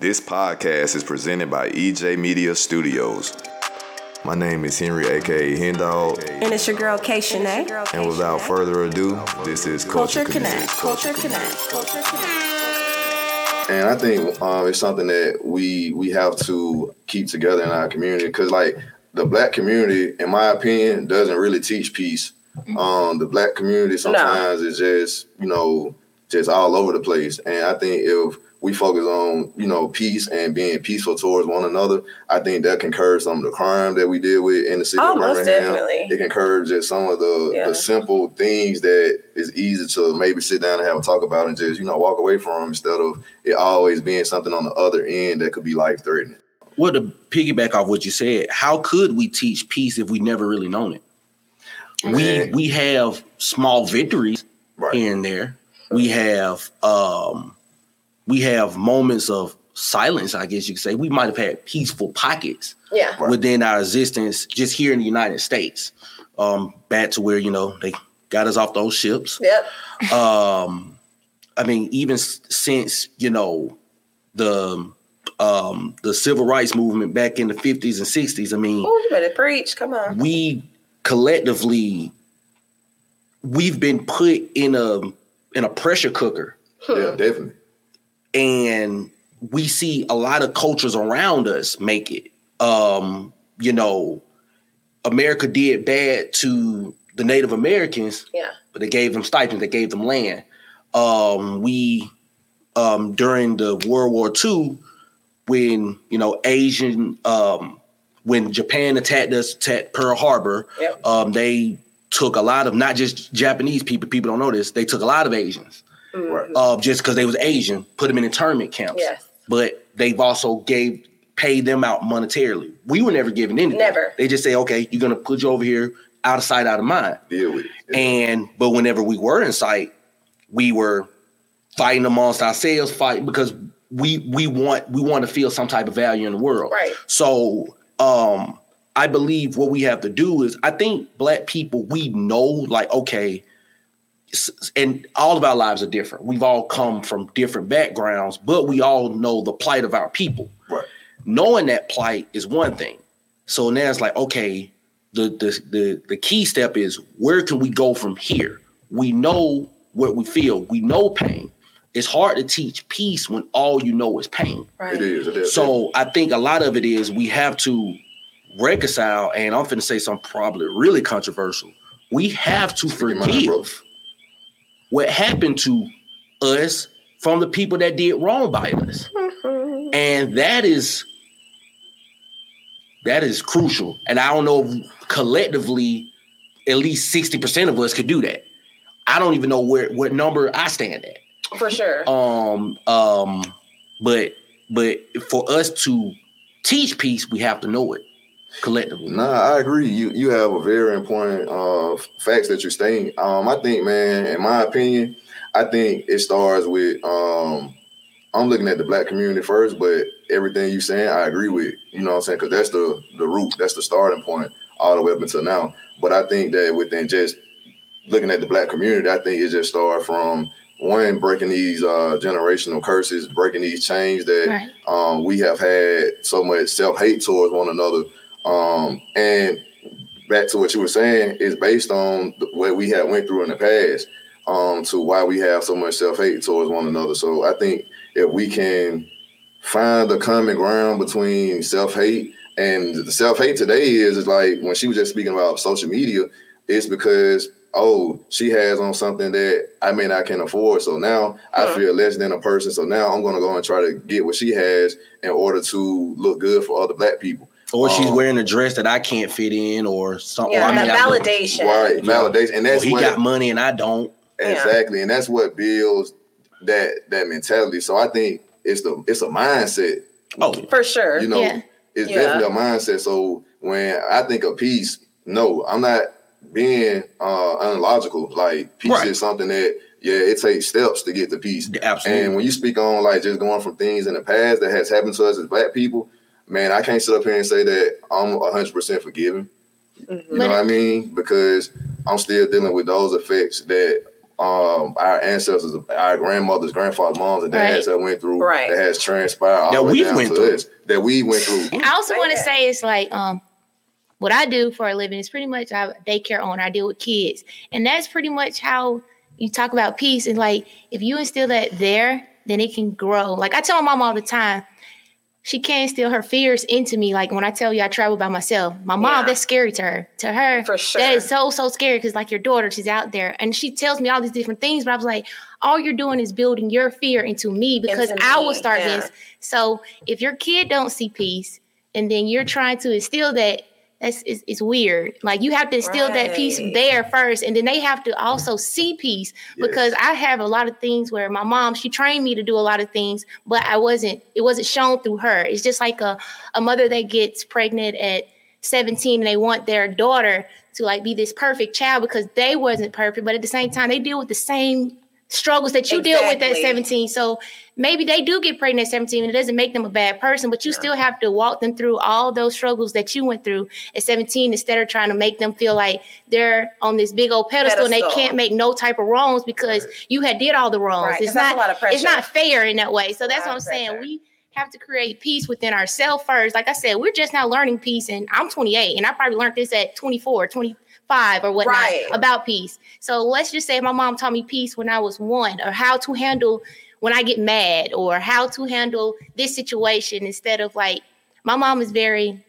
This podcast is presented by EJ Media Studios. My name is Henry, aka Hendog. And it's your girl K Shanae. And without further ado, this is Culture Culture, Connect. Culture Connect. Culture Connect. and I think um, it's something that we we have to keep together in our community because, like, the black community, in my opinion, doesn't really teach peace. Um, the black community sometimes is just you know just all over the place, and I think if we focus on you know peace and being peaceful towards one another, I think that can curb some of the crime that we deal with in the city Oh, of Birmingham. It can curb just some of the, Yeah. the simple things that is easy to maybe sit down and have a talk about and just you know walk away from instead of it always being something on the other end that could be life threatening. well, to piggyback off what you said, how could we teach peace if we never really known it? We we have small victories Right. here and there. We have um we have moments of silence, I guess you could say. We might have had peaceful pockets Yeah. Within our existence just here in the United States. Um, back to where, you know, they got us off those ships. Yep. Um, I mean, even since, you know, the um the civil rights movement back in the 50s and 60s, I mean, Oh, you better preach. Come on. we collectively we've been put in a in a pressure cooker Yeah, definitely. And we see a lot of cultures around us make it um you know america did bad to the native americans Yeah. but they gave them stipends they gave them land um we um during the world war ii when you know asian um when japan attacked us attacked pearl harbor Yep. um they took a lot of not just japanese people people don't know this they took a lot of asians Right. uh, just because they was Asian, put them in internment camps. Yes. But they've also gave paid them out monetarily. We were never given anything. Never. They just say, okay, you're gonna put you over here, out of sight, out of mind. Deal with it. Yeah. And but whenever we were in sight, we were fighting amongst ourselves, fight because we we want we want to feel some type of value in the world. Right. So um I believe what we have to do is I think black people we know like okay s- and all of our lives are different. We've all come from different backgrounds, but we all know the plight of our people. Right. Knowing that plight is one thing. So now it's like, okay, the the the, the key step is where can we go from here? We know what we feel. We know pain. It's hard to teach peace when all you know is pain. Right. It is. It is. So I think a lot of it is we have to reconcile, and I'm finna say something probably really controversial. We have to Speak your mind, forgive what happened to us from the people that did wrong by us. Mhm. And that is that is crucial. And I don't know if collectively at least 60% of us could do that. I don't even know where what number I stand at. For sure. Um, um, but but for us to teach peace, we have to know it collectively. Nah, I agree. You you have a very important uh facts that you're stating. Um, I think, man, in my opinion, I think it starts with um I'm looking at the black community first, but everything you're saying, I agree with. You know what I'm saying? Because that's the the root, that's the starting point all the way up until now. But I think that within just looking at the black community, I think it just started from one breaking these uh generational curses, breaking these chains that Right. um, we have had so much self hate towards one another. Um, and back to what you were saying is based on what we had went through in the past um, to why we have so much self hate towards one another. So I think if we can find the common ground between self hate and the self hate today is, is like when she was just speaking about social media, it's because oh she has on something that I may not can afford. So now I Mhm. feel less than a person. So now I'm gonna go and try to get what she has in order to look good for other black people. Or she's Um, wearing a dress that I can't fit in, or something. yeah, I mean, that I- validation. Right, validation, and or that's he what got money and I don't. Yeah. exactly, and that's what builds that that mentality. So I think it's the it's a mindset. Oh, For sure. You know, Yeah. it's Yeah. definitely a mindset. So when I think of peace, no, I'm not being uh unlogical. Like peace Right. is something that yeah, it takes steps to get to peace. absolutely. And when you speak on like just going from things in the past that has happened to us as black people, man, I can't sit up here and say that I'm 100% forgiving. Mhm. You know what I mean? Because I'm still dealing with those effects that um our ancestors, our grandmothers, grandfathers, moms, and dads that went through Right. that has transpired That we went to through. this, that we went through. I also want to say it's like um what I do for a living is pretty much I'm a daycare owner. I deal with kids. And that's pretty much how you talk about peace. And like if you instill that there, then it can grow. Like I tell my mom all the time, she can't instill her fears into me. Like when I tell you I travel by myself, my mom, Yeah. that's scary to her. To her, For sure. that is so, so scary because like your daughter, she's out there and she tells me all these different things. But I was like, all you're doing is building your fear into me because Into I me, will start yeah. this. So if your kid don't see peace and then you're trying to instill that, that's it's, it's weird. Like you have to instill that peace there first, and then they have to also see peace because I have a lot of things where my mom she trained me to do a lot of things, but I wasn't. It wasn't shown through her. It's just like a a mother that gets pregnant at 17 and they want their daughter to like be this perfect child because they wasn't perfect, but at the same time they deal with the same struggles that you deal with at 17. So maybe they do get pregnant at 17 and it doesn't make them a bad person, but you still have to walk them through all those struggles that you went through at 17 instead of trying to make them feel like they're on this big old pedestal, and they can't make no type of wrongs because you had did all the wrongs. Right, It's not a lot of pressure. it's not fair in that way. So that's what I'm saying. We have to create peace within ourselves first. Like I said, we're just now learning peace, and I'm 28, and I probably learned this at 24, 25, or whatnot Right. about peace. So let's just say my mom taught me peace when I was one, or how to handle when I get mad, or how to handle this situation instead of like my mom is very.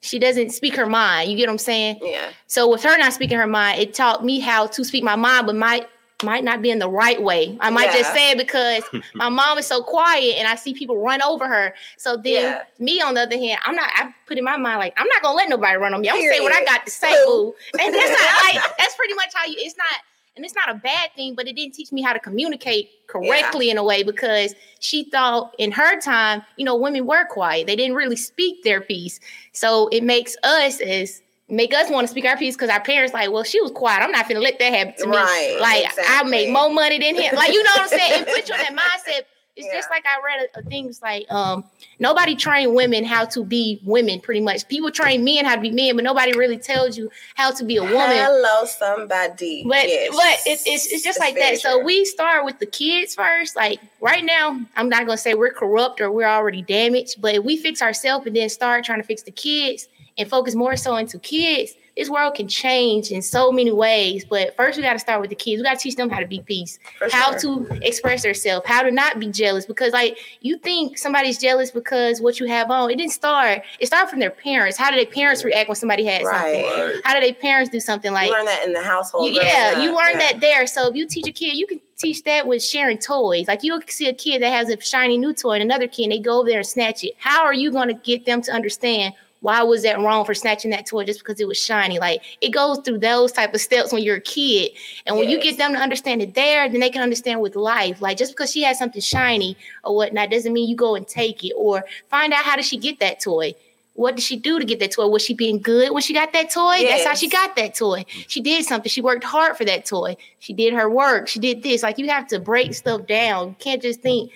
She doesn't speak her mind. You get what I'm saying? Yeah. So with her not speaking her mind, it taught me how to speak my mind, but might might not be in the right way. I might just say it because my mom is so quiet and I see people run over her. So then Yeah. me on the other hand, I'm not I put in my mind like I'm not gonna let nobody run on me. I'm gonna say what I got to say, boo. And that's not like that's pretty much how you it's not and it's not a bad thing, but it didn't teach me how to communicate correctly in a way because she thought in her time, you know, women were quiet. They didn't really speak their piece. So it makes us as make us want to speak our piece because our parents like, well, she was quiet. I'm not gonna let that happen to me. Right, Like I exactly. make more money than him. Like you know what I'm saying? It puts you in that mindset. It's just like I read a, a thing. It's like um nobody trained women how to be women. Pretty much, people train men how to be men, but nobody really tells you how to be a woman. Hello, somebody. But Yes. but it, it's it's just like very that. So we start with the kids first. Like right now, I'm not gonna say we're corrupt or we're already damaged, but if we fix ourselves and then start trying to fix the kids and focus more so into kids, this world can change in so many ways. But first, we got to start with the kids. We got to teach them how to be peace, For how sure. to express themselves, how to not be jealous. Because like you think somebody's jealous because what you have on, it didn't start. It started from their parents. How do their parents react when somebody had Right. something? Right. How do their parents do something like? you learn that in the household. You- yeah, up. you learn Yeah. that there. So if you teach a kid, you can teach that with sharing toys. Like you'll see a kid that has a shiny new toy and another kid, and they go over there and snatch it. How are you going to get them to understand why was that wrong for snatching that toy just because it was shiny? Like it goes through those type of steps when you're a kid. And when you get them to understand it there, then they can understand with life. Like just because she has something shiny or whatnot doesn't mean you go and take it or find out how did she get that toy. What did she do to get that toy? Was she being good when she got that toy? That's how she got that toy. She did something. She worked hard for that toy. She did her work. She did this. Like you have to break stuff down. You can't just think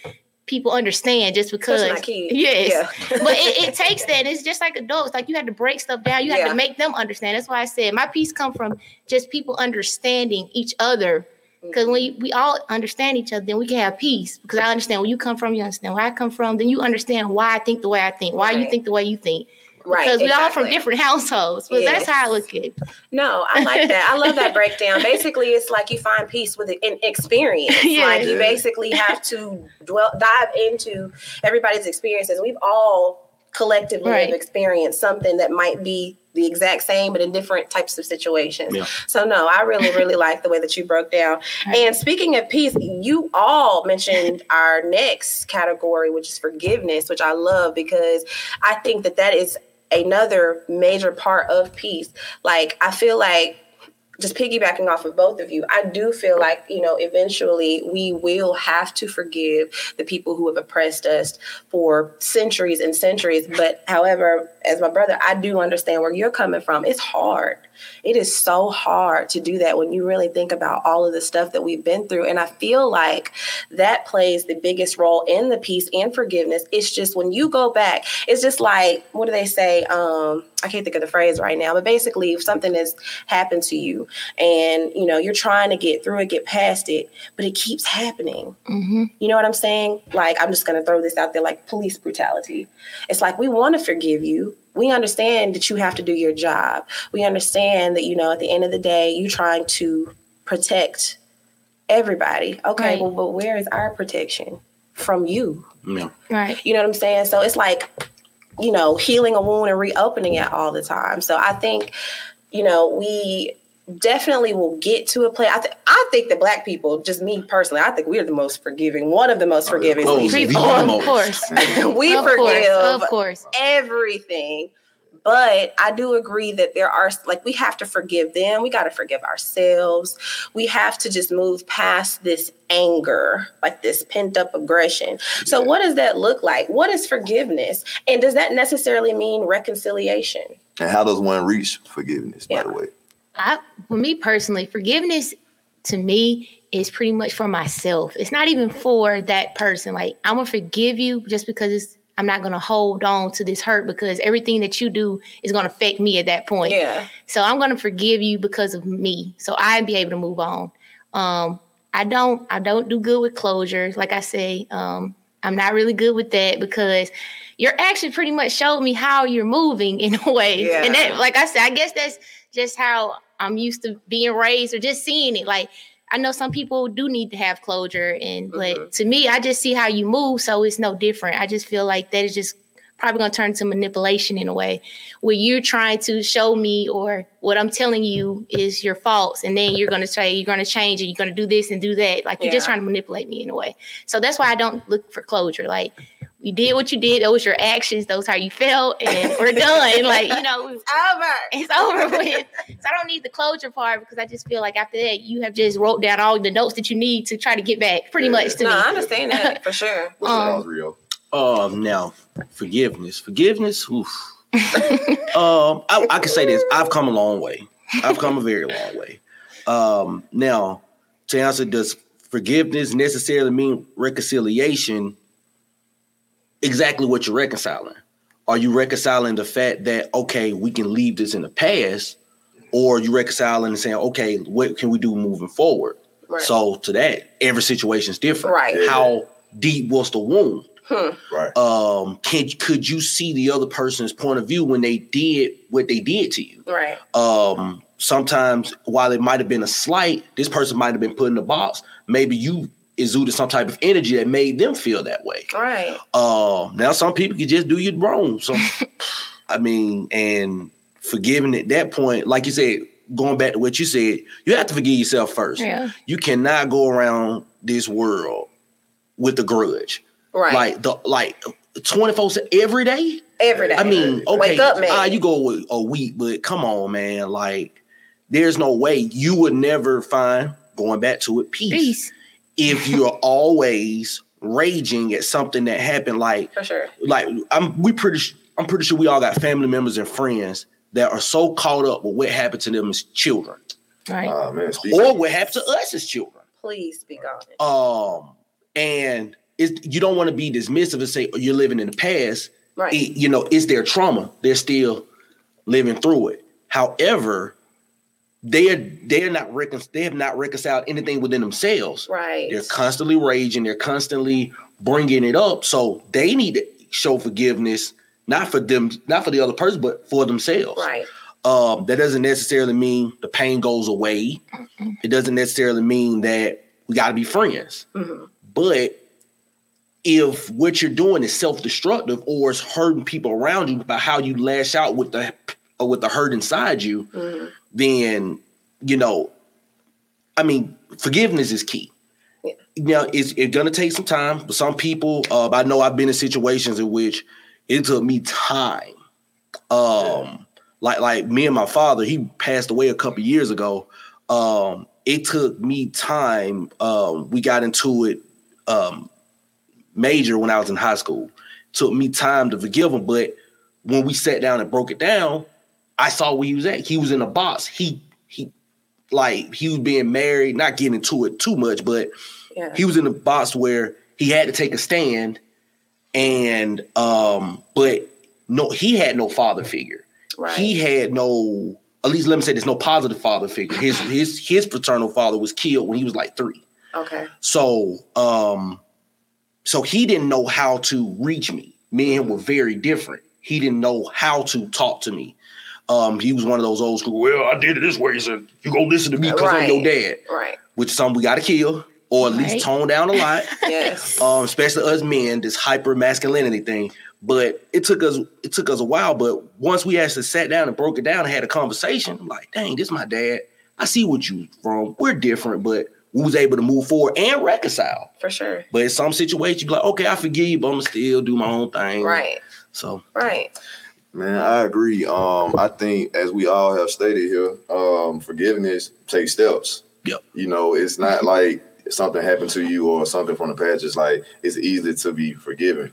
people understand just because. Yes. Yeah. but it, it takes that. It's just like adults. Like you have to break stuff down. You have Yeah. to make them understand. That's why I said my piece come from just people understanding each other. Because when we all understand each other, then we can have peace. Because I understand where you come from, you understand where I come from, then you understand why I think the way I think, why you think the way you think. Right. Because we all from different households. But that's how I Yes. look at it. No, I like that. I love that breakdown. Basically, it's like you find peace with an experience. Yeah. Like you basically have to dwell dive into everybody's experiences. We've all collectively Right. have experienced something that might be the exact same, but in different types of situations. Yeah. So no, I really, really like the way that you broke down. And speaking of peace, you all mentioned our next category, which is forgiveness, which I love because I think that that is another major part of peace. Like I feel like just piggybacking off of both of you, I do feel like, you know, eventually we will have to forgive the people who have oppressed us for centuries and centuries. But however, as my brother, I do understand where you're coming from. It's hard. It is so hard to do that when you really think about all of the stuff that we've been through. And I feel like that plays the biggest role in the peace and forgiveness. It's just when you go back, it's just like, what do they say? Um, I can't think of the phrase right now, but basically, if something has happened to you and you know you're trying to get through it, get past it, but it keeps happening. hmm You know what I'm saying? Like, I'm just going to throw this out there like police brutality. It's like we want to forgive you. We understand that you have to do your job. We understand that, you know, at the end of the day, you're trying to protect everybody. Okay, Right. well, but where is our protection from you? Yeah. Right. You know what I'm saying? So it's like, you know, healing a wound and reopening it all the time. So I think, you know, we definitely will get to a place. I, th- I think that black people, just me personally, I think we're the most forgiving, one of the most forgiving. Oh, species. Of course. we of forgive course. Of course. everything. But I do agree that there are like we have to forgive them. We got to forgive ourselves. We have to just move past this anger, like this pent up aggression. So what does that look like? What is forgiveness? And does that necessarily mean reconciliation? And how does one reach forgiveness, Yeah. by the way? I, for me personally, forgiveness to me is pretty much for myself. It's not even for that person. Like I'm gonna forgive you just because it's, I'm not gonna hold on to this hurt because everything that you do is gonna affect me at that point. Yeah. So I'm gonna forgive you because of me. So I'd be able to move on. Um, I don't I don't do good with closure. Like I say, um, I'm not really good with that because your action pretty much showed me how you're moving in a way. Yeah. And that, like I said, I guess that's just how I'm used to being raised or just seeing it. Like I know some people do need to have closure, and but mm-hmm. to me, I just see how you move, so it's no different. I just feel like that is just probably going to turn to manipulation in a way where you're trying to show me or what I'm telling you is your faults, and then you're going to say you're going to change it, you're going to do this and do that. Like you're just trying to manipulate me in a way. So that's why I don't look for closure. Like you did what you did, those your actions, those how you felt, and we're done. like you know, it's Over. it's over with. So I don't need the closure part because I just feel like after that you have just wrote down all the notes that you need to try to get back, pretty much to No, I understand that for sure. What's Um, yours, Rio? Um, now forgiveness, forgiveness. Oof. um, I, I can say this: I've come a long way. I've come a very long way. Um, now to answer, does forgiveness necessarily mean reconciliation? Exactly what you're reconciling. Are you reconciling the fact that okay, we can leave this in the past, or are you reconciling and saying, okay, what can we do moving forward? Right. So to that, every situation is different. Right. How deep was the wound? Right. um can could you see the other person's point of view when they did what they did to you Right. um sometimes while it might have been a slight this person might have been put in the box maybe you exuded some type of energy that made them feel that way Right. um now some people can just do you wrong so i mean and forgiving at that point like you said going back to what you said you have to forgive yourself first Yeah. you cannot go around this world with a grudge Right. like the like 24 se- every day Every day. i mean okay Wake up, man. ah, you go a week but come on man like there's no way you would never find going back to it peace, Peace. If you're always raging at something that happened like for sure. like i'm we pretty i'm pretty sure we all got family members and friends that are so caught up with what happened to them as children Right. Ah man, or what happened to us as children Please be gone um and it's, you don't want to be dismissive and say oh, you're living in the past Right. it- you know it's their trauma they're still living through it however they're they're not recon- they have not reconciled anything within themselves right. they're constantly raging they're constantly bringing it up so they need to show forgiveness not for them not for the other person but for themselves right. um, that doesn't necessarily mean the pain goes away. It doesn't necessarily mean that we got to be friends. Mhm. But if what you're doing is self-destructive or it's hurting people around you by how you lash out with the or with the hurt inside you, Mhm. then you know, I mean, forgiveness is key. Yeah. Now, it's, it's gonna take some time. But some people, uh, I know I've been in situations in which it took me time. Um, like like me and my father, he passed away a couple years ago. Um, it took me time. Um, we got into it um, major when I was in high school. It Took me time to forgive him, but when we sat down and broke it down, I saw where he was at. He was in a box. He he like he was being married, not getting into it too much, but Yeah. he was in a box where he had to take a stand and um but no he had no father figure Right. he had no at least let me say there's no positive father figure his his his paternal father was killed when he was like three okay. so um so he didn't know how to reach me me and him were very different he didn't know how to talk to me um he was one of those old school well i did it this way he said you go listen to me because i'm your dad Right. which is something we got to kill or at Right. least tone down a lot Yes. um, especially us men, this hyper masculinity thing. But it took us it took us a while. But once we actually sat down and broke it down and had a conversation, I'm like, dang, this my dad. I see what you from. We're different, but we was able to move forward and reconcile. For sure. But in some situations, you be like, okay, I forgive you, but I'm gonna still do my own thing. Right. So Right. Man, I agree. Um, I think as we all have stated here, um, forgiveness takes steps. Yep. You know, it's not like something happened to you or something from the past. It's like it's easy to be forgiven.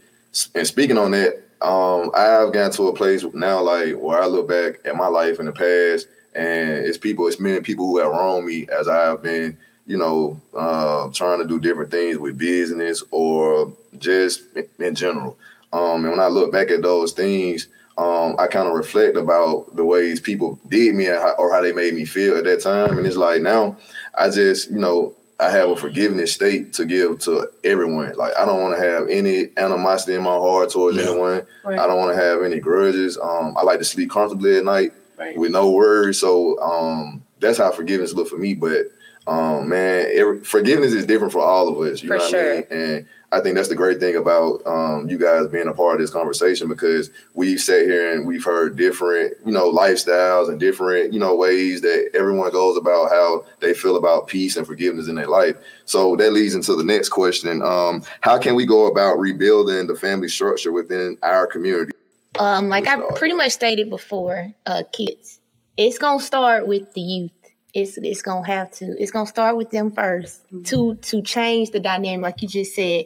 And speaking on that, um, I've gotten to a place now, like where I look back at my life in the past, and it's people, it's many people who have wronged me as I've been, you know, uh, trying to do different things with business or just in- in general. Um, and when I look back at those things, um, I kind of reflect about the ways people did me and how, or how they made me feel at that time. And it's like now, I just, you know, I have a forgiveness state to give to everyone. Like I don't want to have any animosity in my heart towards Yeah. anyone. Right. I don't want to have any grudges. Um, I like to sleep comfortably at night Right. with no worries. So um, that's how forgiveness look for me. But um, man, every, forgiveness is different for all of us. You For know what sure. I mean? And I think that's the great thing about um, you guys being a part of this conversation because we've sat here and we've heard different, you know, lifestyles and different, you know, ways that everyone goes about how they feel about peace and forgiveness in their life. So that leads into the next question: um, How can we go about rebuilding the family structure within our community? Um, like I pretty much stated before, uh, kids, it's gonna start with the youth. It's it's gonna have to. It's gonna start with them 1st to to change the dynamic, like you just said.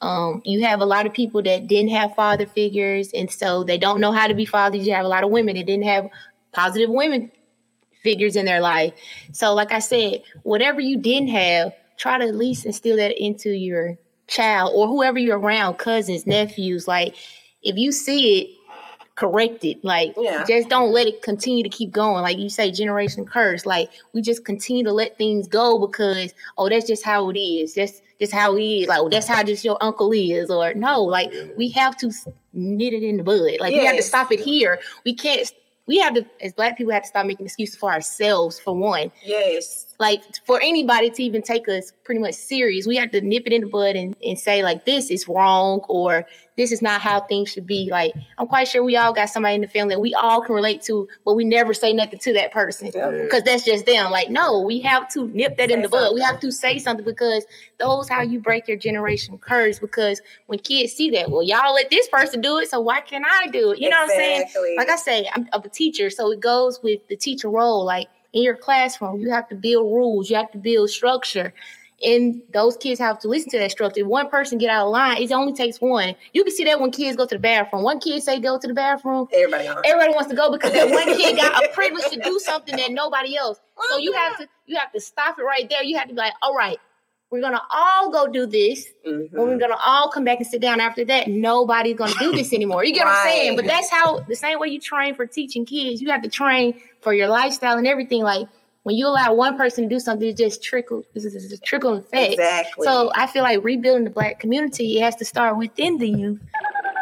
Um, you have a lot of people that didn't have father figures, and so they don't know how to be fathers. You have a lot of women that didn't have positive women figures in their life. So, like I said, whatever you didn't have, try to at least instill that into your child or whoever you're around, cousins, nephews. Like, if you see it, correct it. Like, Yeah. just don't let it continue to keep going. Like you say, generation curse. Like, we just continue to let things go because, oh, that's just how it is. That's just how he is. Like, oh, that's how just your uncle is. Or no, like, we have to s- nit it in the bud. Like, we have to stop it here. We can't. We have to, as black people, have to stop making excuses for ourselves. For one, Yes. Like for anybody to even take us pretty much serious, we have to nip it in the bud and, and say like this is wrong or this is not how things should be. Like I'm quite sure we all got somebody in the family that we all can relate to, but we never say nothing to that person Yeah. because that's just them. Like no, we have to nip that in Say the bud. We have to say something because those how you break your generation curse. Because when kids see that, well, y'all let this person do it, so why can't I do it? You know what I'm saying? Like I say, I'm, I'm a teacher, so it goes with the teacher role. Like in your classroom, you have to build rules, you have to build structure, and those kids have to listen to that structure. If one person get out of line, it only takes one. You can see that when kids go to the bathroom. One kid say go to the bathroom, Everybody on. everybody wants to go because that one kid got a privilege to do something that nobody else. So you oh, have to you have to stop it right there. You have to be like, all right, we're gonna all go do this. Mhm. When we're gonna all come back and sit down after that, nobody's gonna do this anymore. You get what I'm saying? But that's how the same way you train for teaching kids, you have to train for your lifestyle and everything. Like when you allow one person to do something, it just trickle. This is a trickle effect. Exactly. So I feel like rebuilding the black community, it has to start within the youth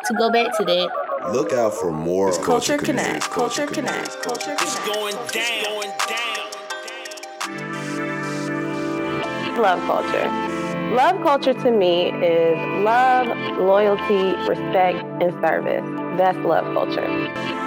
to go back to that. Look out for more It's Culture Connect. Connects, Culture Connect. Culture Connect. going down. Going down. Love culture. Love culture to me is love, loyalty, respect, and service. That's love culture.